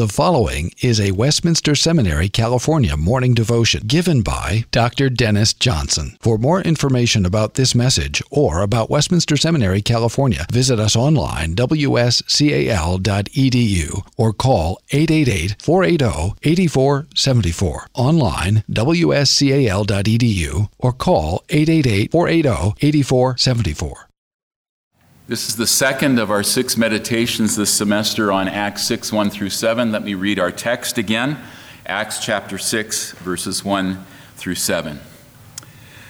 The following is a Westminster Seminary, California morning devotion given by Dr. Dennis Johnson. For more information about this message or about Westminster Seminary, California, visit us online, wscal.edu, or call 888 480 8474. Online, wscal.edu, or call 888 480 8474. This is the second of our six meditations this semester on Acts 6, 1 through 7. Let me read our text again Acts chapter 6, verses 1 through 7.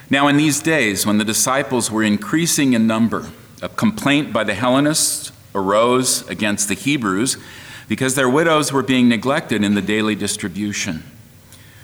Now, in these days, when the disciples were increasing in number, a complaint by the Hellenists arose against the Hebrews because their widows were being neglected in the daily distribution.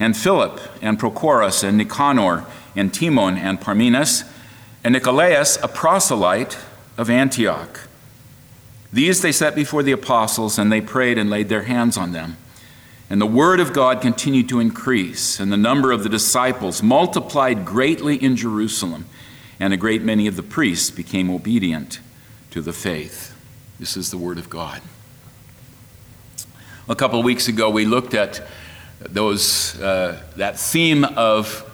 and Philip, and Prochorus, and Nicanor, and Timon, and Parmenas, and Nicolaus, a proselyte of Antioch. These they set before the apostles, and they prayed and laid their hands on them. And the word of God continued to increase, and the number of the disciples multiplied greatly in Jerusalem, and a great many of the priests became obedient to the faith. This is the word of God. A couple of weeks ago, we looked at those, uh, that theme of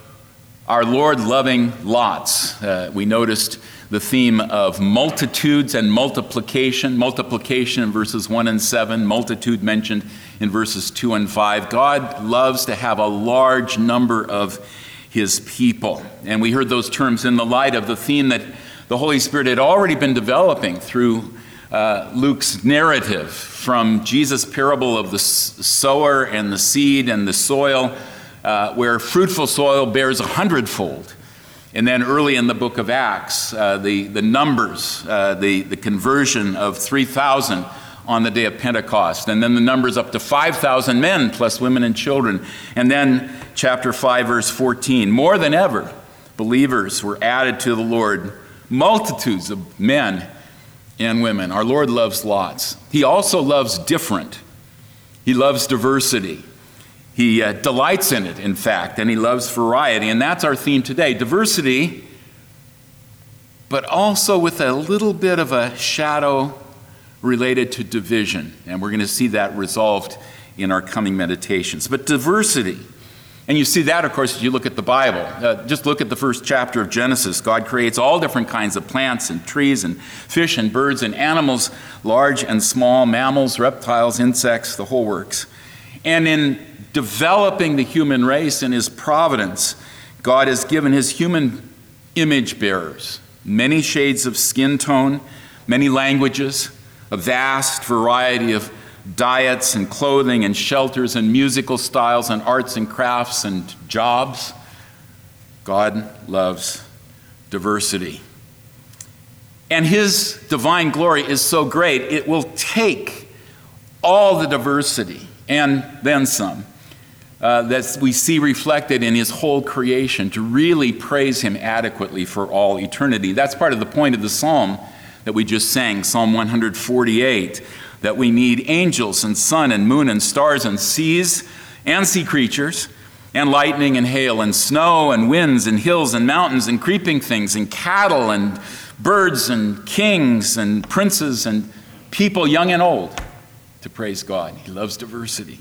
our Lord loving lots. Uh, we noticed the theme of multitudes and multiplication, multiplication in verses 1 and 7, multitude mentioned in verses 2 and 5. God loves to have a large number of his people. And we heard those terms in the light of the theme that the Holy Spirit had already been developing through uh, Luke's narrative from Jesus' parable of the sower and the seed and the soil, uh, where fruitful soil bears a hundredfold. And then early in the book of Acts, uh, the, the numbers, uh, the, the conversion of 3,000 on the day of Pentecost. And then the numbers up to 5,000 men, plus women and children. And then chapter 5, verse 14. More than ever, believers were added to the Lord, multitudes of men and women. Our Lord loves lots. He also loves different, He loves diversity. He uh, delights in it, in fact, and He loves variety. And that's our theme today diversity, but also with a little bit of a shadow related to division. And we're going to see that resolved in our coming meditations. But diversity. And you see that, of course, as you look at the Bible. Uh, just look at the first chapter of Genesis. God creates all different kinds of plants and trees and fish and birds and animals, large and small, mammals, reptiles, insects, the whole works. And in developing the human race in His providence, God has given His human image bearers many shades of skin tone, many languages, a vast variety of diets and clothing and shelters and musical styles and arts and crafts and jobs. God loves diversity. And His divine glory is so great, it will take all the diversity and then some uh, that we see reflected in His whole creation to really praise Him adequately for all eternity. That's part of the point of the psalm that we just sang, Psalm 148 that we need angels and sun and moon and stars and seas and sea creatures and lightning and hail and snow and winds and hills and mountains and creeping things and cattle and birds and kings and princes and people young and old to praise God. He loves diversity.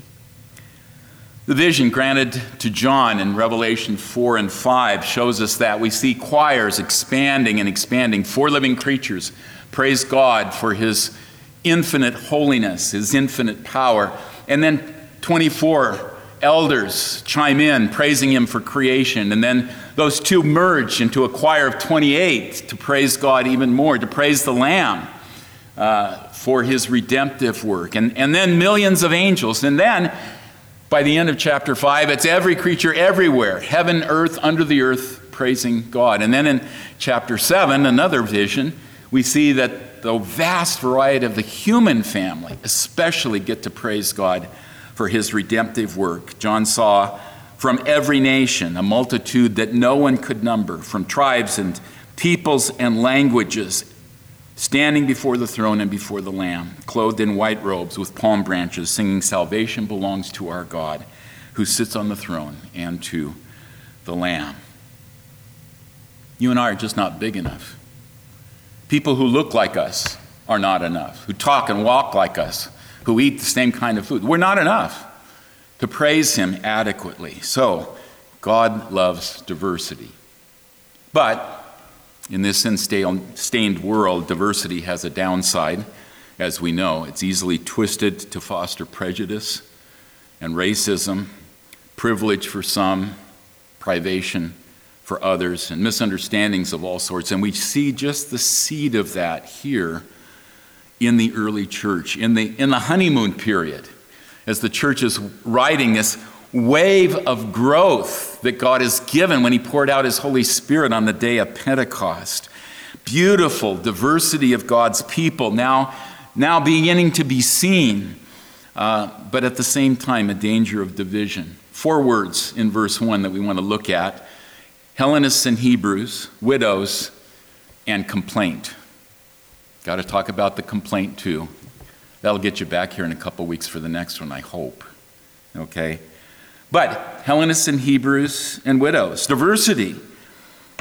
The vision granted to John in Revelation 4 and 5 shows us that we see choirs expanding and expanding, four living creatures. Praise God for his infinite holiness, his infinite power. And then 24 elders chime in, praising him for creation. And then those two merge into a choir of 28 to praise God even more, to praise the Lamb uh, for his redemptive work. And, and then millions of angels. And then by the end of chapter 5, it's every creature everywhere, heaven, earth, under the earth, praising God. And then in chapter 7, another vision, we see that the vast variety of the human family especially get to praise God for his redemptive work. John saw from every nation a multitude that no one could number, from tribes and peoples and languages, standing before the throne and before the Lamb, clothed in white robes with palm branches, singing, Salvation belongs to our God who sits on the throne and to the Lamb. You and I are just not big enough. People who look like us are not enough, who talk and walk like us, who eat the same kind of food. We're not enough to praise Him adequately. So, God loves diversity. But in this sin stained world, diversity has a downside, as we know. It's easily twisted to foster prejudice and racism, privilege for some, privation for others, and misunderstandings of all sorts. And we see just the seed of that here in the early church, in the, in the honeymoon period, as the church is riding this wave of growth that God has given when He poured out His Holy Spirit on the day of Pentecost. Beautiful diversity of God's people now, now beginning to be seen, uh, but at the same time, a danger of division. Four words in verse 1 that we want to look at Hellenists and Hebrews, widows, and complaint. Got to talk about the complaint too. That'll get you back here in a couple weeks for the next one, I hope. Okay? But Hellenists and Hebrews and widows, diversity.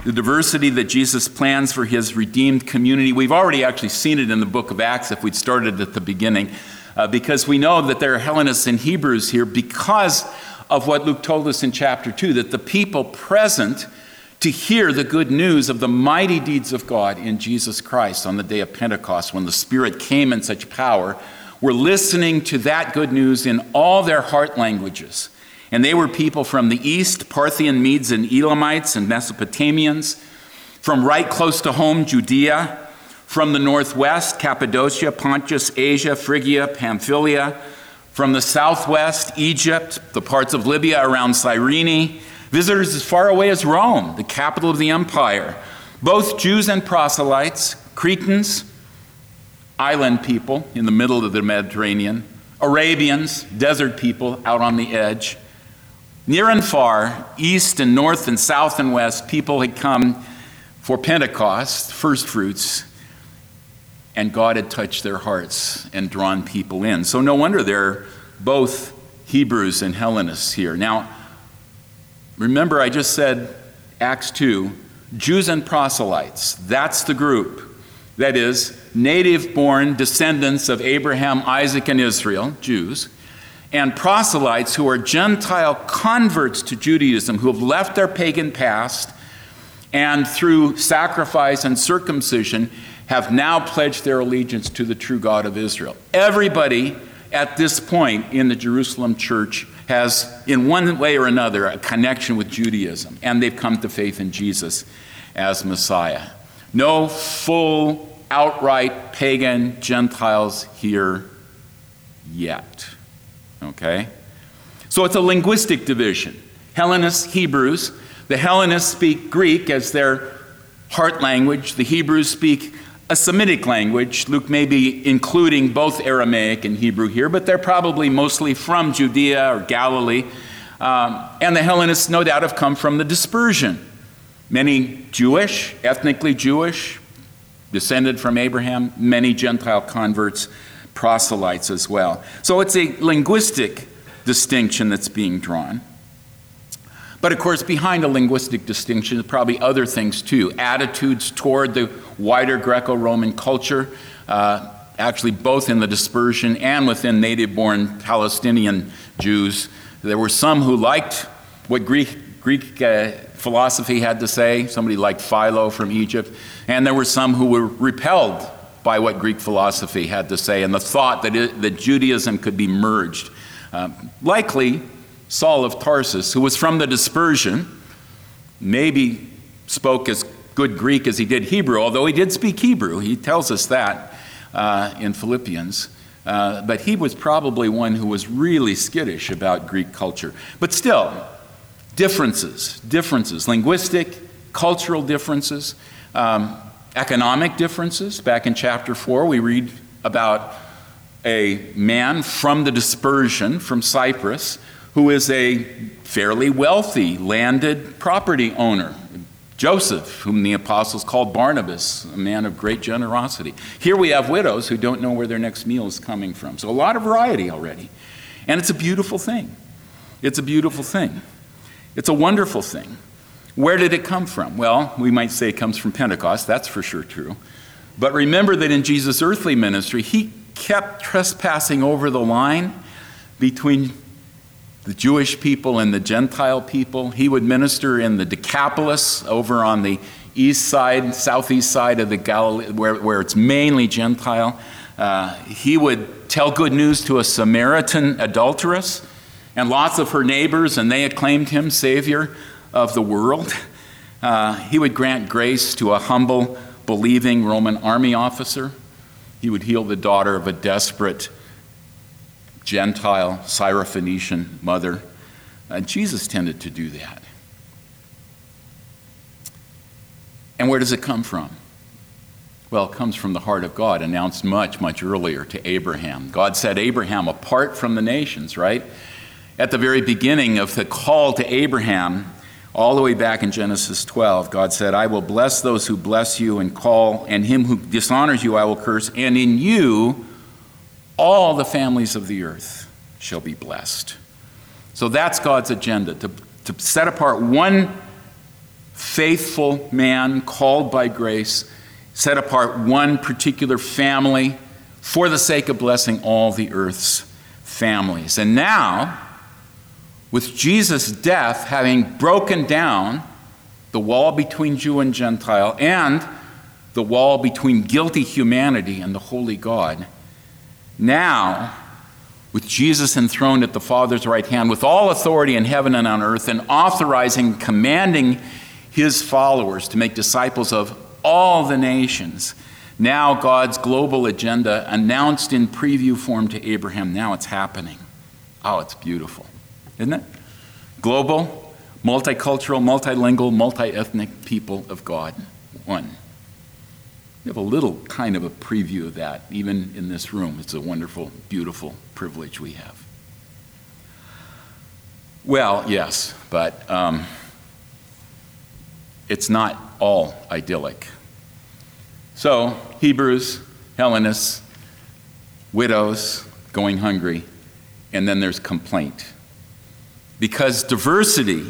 The diversity that Jesus plans for his redeemed community. We've already actually seen it in the book of Acts if we'd started at the beginning, uh, because we know that there are Hellenists and Hebrews here because of what Luke told us in chapter 2 that the people present to hear the good news of the mighty deeds of God in Jesus Christ on the day of Pentecost when the Spirit came in such power were listening to that good news in all their heart languages. And they were people from the east, Parthian Medes and Elamites and Mesopotamians, from right close to home, Judea, from the northwest, Cappadocia, Pontus, Asia, Phrygia, Pamphylia, from the southwest, Egypt, the parts of Libya around Cyrene, visitors as far away as Rome, the capital of the empire, both Jews and proselytes, Cretans, island people in the middle of the Mediterranean, Arabians, desert people out on the edge, Near and far, east and north and south and west, people had come for Pentecost, first fruits, and God had touched their hearts and drawn people in. So no wonder they're both Hebrews and Hellenists here. Now, remember, I just said Acts 2 Jews and proselytes. That's the group. That is, native born descendants of Abraham, Isaac, and Israel, Jews and proselytes who are Gentile converts to Judaism who have left their pagan past and through sacrifice and circumcision have now pledged their allegiance to the true God of Israel. Everybody at this point in the Jerusalem church has, in one way or another, a connection with Judaism, and they've come to faith in Jesus as Messiah. No full, outright pagan Gentiles here yet. Okay? So it's a linguistic division. Hellenists, Hebrews. The Hellenists speak Greek as their heart language. The Hebrews speak a Semitic language. Luke may be including both Aramaic and Hebrew here, but they're probably mostly from Judea or Galilee. Um, and the Hellenists, no doubt, have come from the dispersion. Many Jewish, ethnically Jewish, descended from Abraham, many Gentile converts proselytes as well. So it's a linguistic distinction that's being drawn. But of course, behind a linguistic distinction, probably other things too attitudes toward the wider Greco Roman culture, uh, actually, both in the dispersion and within native born Palestinian Jews. There were some who liked what Greek, Greek uh, philosophy had to say, somebody like Philo from Egypt, and there were some who were repelled by what Greek philosophy had to say and the thought that, it, that Judaism could be merged. Uh, likely, Saul of Tarsus, who was from the dispersion, maybe spoke as good Greek as he did Hebrew, although he did speak Hebrew. He tells us that uh, in Philippians. Uh, but he was probably one who was really skittish about Greek culture. But still, differences, differences, linguistic, cultural differences. Um, economic differences. Back in chapter 4, we read about a man from the dispersion from Cyprus who is a fairly wealthy landed property owner. Joseph, whom the apostles called Barnabas, a man of great generosity. Here we have widows who don't know where their next meal is coming from. So a lot of variety already. And it's a beautiful thing. It's a beautiful thing. It's a wonderful thing. Where did it come from? Well, we might say it comes from Pentecost. That's for sure true. But remember that in Jesus' earthly ministry, he kept trespassing over the line between the Jewish people and the Gentile people. He would minister in the Decapolis over on the east side, southeast side of the Galilee, where, where it's mainly Gentile. Uh, he would tell good news to a Samaritan adulteress and lots of her neighbors, and they acclaimed him Savior of the world. Uh, he would grant grace to a humble, believing Roman army officer. He would heal the daughter of a desperate Gentile Syrophoenician mother. And Jesus tended to do that. And where does it come from? Well, it comes from the heart of God, announced much, much earlier to Abraham. God set Abraham apart from the nations, right? At the very beginning of the call to Abraham, all the way back in Genesis 12, God said, I will bless those who bless you and call, and him who dishonors you I will curse, and in you all the families of the earth shall be blessed. So that's God's agenda to, to set apart one faithful man called by grace, set apart one particular family for the sake of blessing all the earth's families. And now, with Jesus' death having broken down the wall between Jew and Gentile and the wall between guilty humanity and the holy God, now, with Jesus enthroned at the Father's right hand, with all authority in heaven and on earth, and authorizing, commanding his followers to make disciples of all the nations. Now, God's global agenda, announced in preview form to Abraham, now it's happening. Oh, it's beautiful, isn't it? Global, multicultural, multilingual, multi ethnic people of God. One. We have a little kind of a preview of that, even in this room. It's a wonderful, beautiful privilege we have. Well, yes, but um, it's not all idyllic. So, Hebrews, Hellenists, widows going hungry, and then there's complaint. Because diversity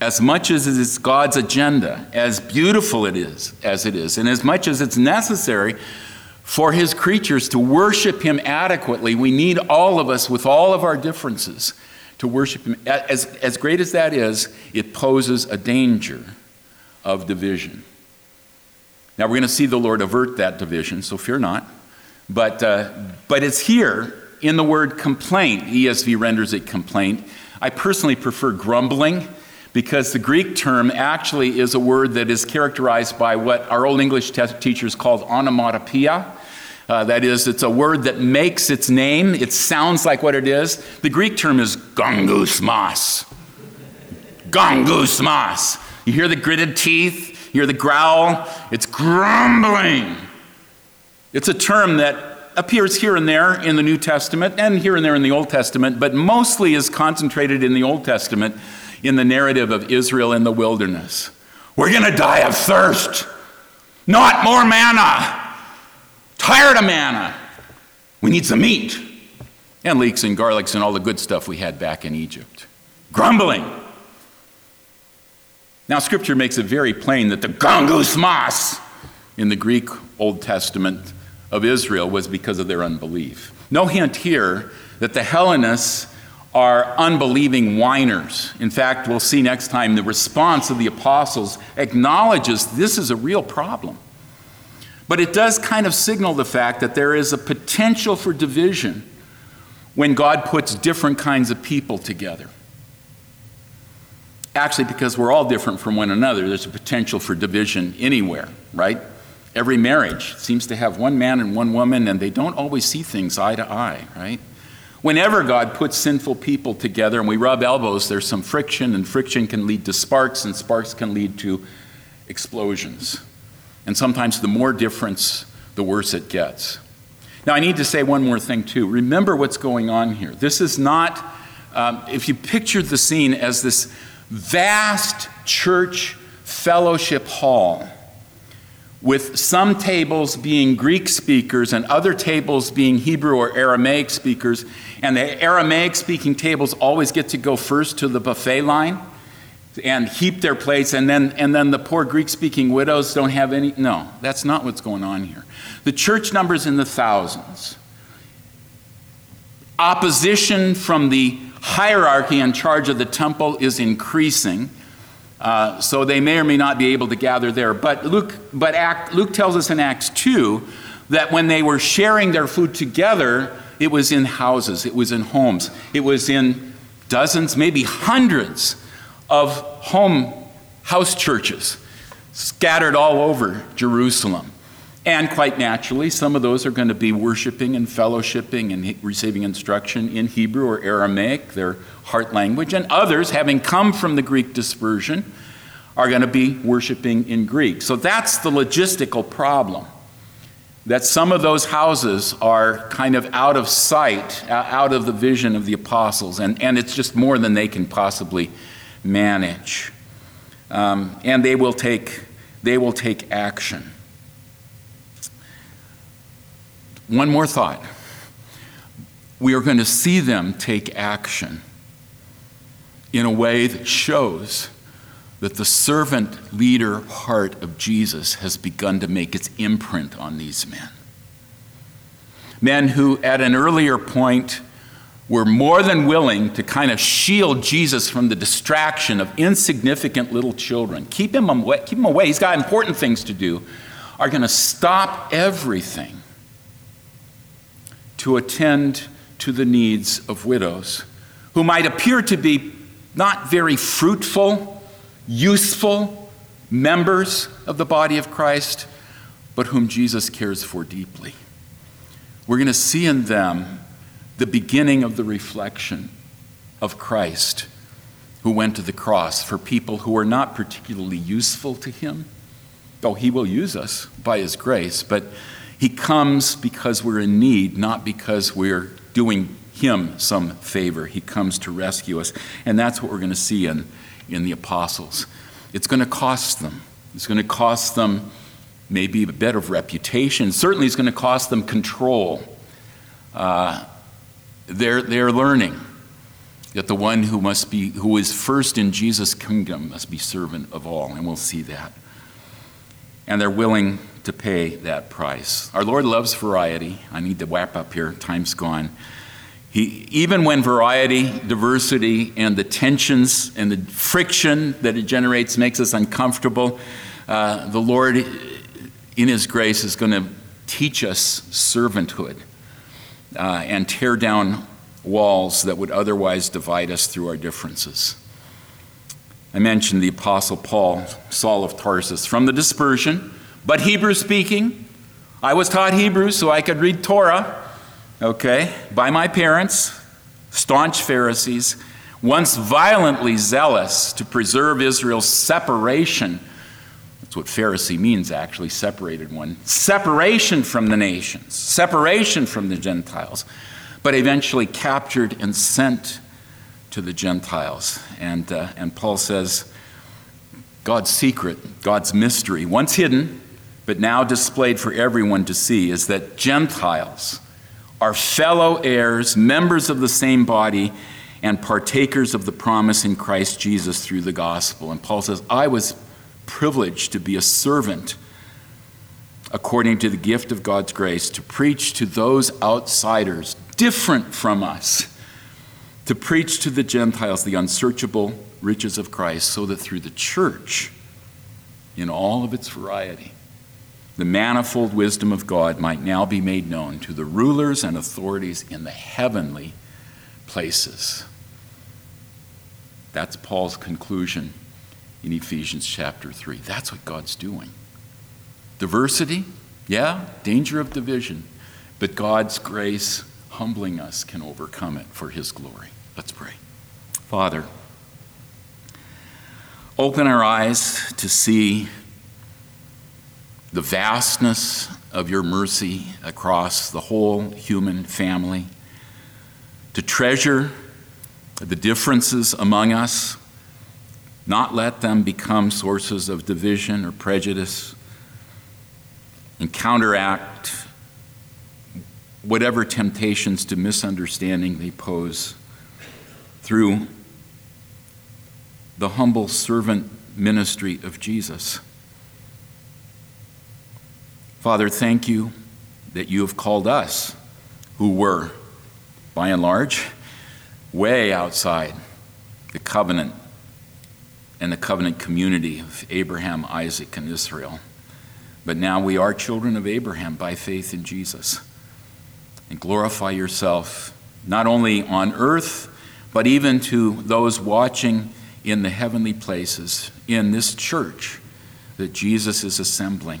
as much as it is God's agenda, as beautiful it is as it is, and as much as it's necessary for his creatures to worship him adequately, we need all of us with all of our differences to worship him. As, as great as that is, it poses a danger of division. Now we're going to see the Lord avert that division, so fear not. But, uh, but it's here in the word complaint. ESV renders it complaint. I personally prefer grumbling because the Greek term actually is a word that is characterized by what our Old English te- teachers called onomatopoeia. Uh, that is, it's a word that makes its name, it sounds like what it is. The Greek term is gongusmos. Gongusmos. You hear the gritted teeth, you hear the growl, it's grumbling. It's a term that appears here and there in the New Testament and here and there in the Old Testament, but mostly is concentrated in the Old Testament in the narrative of Israel in the wilderness. We're going to die of thirst, not more manna. Tired of manna. We need some meat and leeks and garlics and all the good stuff we had back in Egypt. Grumbling. Now, Scripture makes it very plain that the gongus gongusmas in the Greek Old Testament of Israel was because of their unbelief. No hint here that the Hellenists are unbelieving whiners. In fact, we'll see next time the response of the apostles acknowledges this is a real problem. But it does kind of signal the fact that there is a potential for division when God puts different kinds of people together. Actually, because we're all different from one another, there's a potential for division anywhere, right? Every marriage seems to have one man and one woman, and they don't always see things eye to eye, right? Whenever God puts sinful people together and we rub elbows, there's some friction, and friction can lead to sparks, and sparks can lead to explosions. And sometimes the more difference, the worse it gets. Now, I need to say one more thing, too. Remember what's going on here. This is not, um, if you picture the scene as this vast church fellowship hall, with some tables being Greek speakers and other tables being Hebrew or Aramaic speakers, and the Aramaic speaking tables always get to go first to the buffet line and heap their plates, and then, and then the poor Greek speaking widows don't have any. No, that's not what's going on here. The church numbers in the thousands. Opposition from the hierarchy in charge of the temple is increasing. Uh, so they may or may not be able to gather there. But Luke, but Act, Luke tells us in Acts 2 that when they were sharing their food together, it was in houses, it was in homes, it was in dozens, maybe hundreds of home house churches scattered all over Jerusalem. And quite naturally, some of those are going to be worshiping and fellowshipping and receiving instruction in Hebrew or Aramaic, their heart language. And others, having come from the Greek dispersion, are going to be worshiping in Greek. So that's the logistical problem. That some of those houses are kind of out of sight, out of the vision of the apostles, and, and it's just more than they can possibly manage. Um, and they will take, they will take action. One more thought. We are going to see them take action in a way that shows that the servant leader heart of Jesus has begun to make its imprint on these men. Men who, at an earlier point, were more than willing to kind of shield Jesus from the distraction of insignificant little children. Keep him away, keep him away. he's got important things to do, are going to stop everything to attend to the needs of widows who might appear to be not very fruitful, useful members of the body of Christ, but whom Jesus cares for deeply. We're going to see in them the beginning of the reflection of Christ who went to the cross for people who are not particularly useful to him. Though he will use us by his grace, but he comes because we're in need, not because we're doing him some favor. He comes to rescue us. And that's what we're going to see in, in the apostles. It's going to cost them. It's going to cost them maybe a bit of reputation. Certainly, it's going to cost them control. Uh, they're, they're learning that the one who must be who is first in Jesus' kingdom must be servant of all, and we'll see that. And they're willing to pay that price. Our Lord loves variety. I need to wrap up here, time's gone. He, even when variety, diversity, and the tensions and the friction that it generates makes us uncomfortable, uh, the Lord, in His grace, is going to teach us servanthood uh, and tear down walls that would otherwise divide us through our differences. I mentioned the Apostle Paul, Saul of Tarsus, from the dispersion but Hebrew speaking. I was taught Hebrew so I could read Torah, okay, by my parents, staunch Pharisees, once violently zealous to preserve Israel's separation. That's what Pharisee means, actually, separated one. Separation from the nations, separation from the Gentiles, but eventually captured and sent to the Gentiles. And, uh, and Paul says, God's secret, God's mystery, once hidden, but now displayed for everyone to see, is that Gentiles are fellow heirs, members of the same body, and partakers of the promise in Christ Jesus through the gospel. And Paul says, I was privileged to be a servant according to the gift of God's grace to preach to those outsiders different from us, to preach to the Gentiles the unsearchable riches of Christ, so that through the church, in all of its variety, the manifold wisdom of God might now be made known to the rulers and authorities in the heavenly places. That's Paul's conclusion in Ephesians chapter 3. That's what God's doing. Diversity, yeah, danger of division, but God's grace, humbling us, can overcome it for His glory. Let's pray. Father, open our eyes to see the vastness of your mercy across the whole human family, to treasure the differences among us, not let them become sources of division or prejudice, and counteract whatever temptations to misunderstanding they pose through the humble servant ministry of Jesus. Father, thank you that you have called us, who were, by and large, way outside the covenant and the covenant community of Abraham, Isaac, and Israel. But now we are children of Abraham by faith in Jesus. And glorify yourself not only on earth, but even to those watching in the heavenly places in this church that Jesus is assembling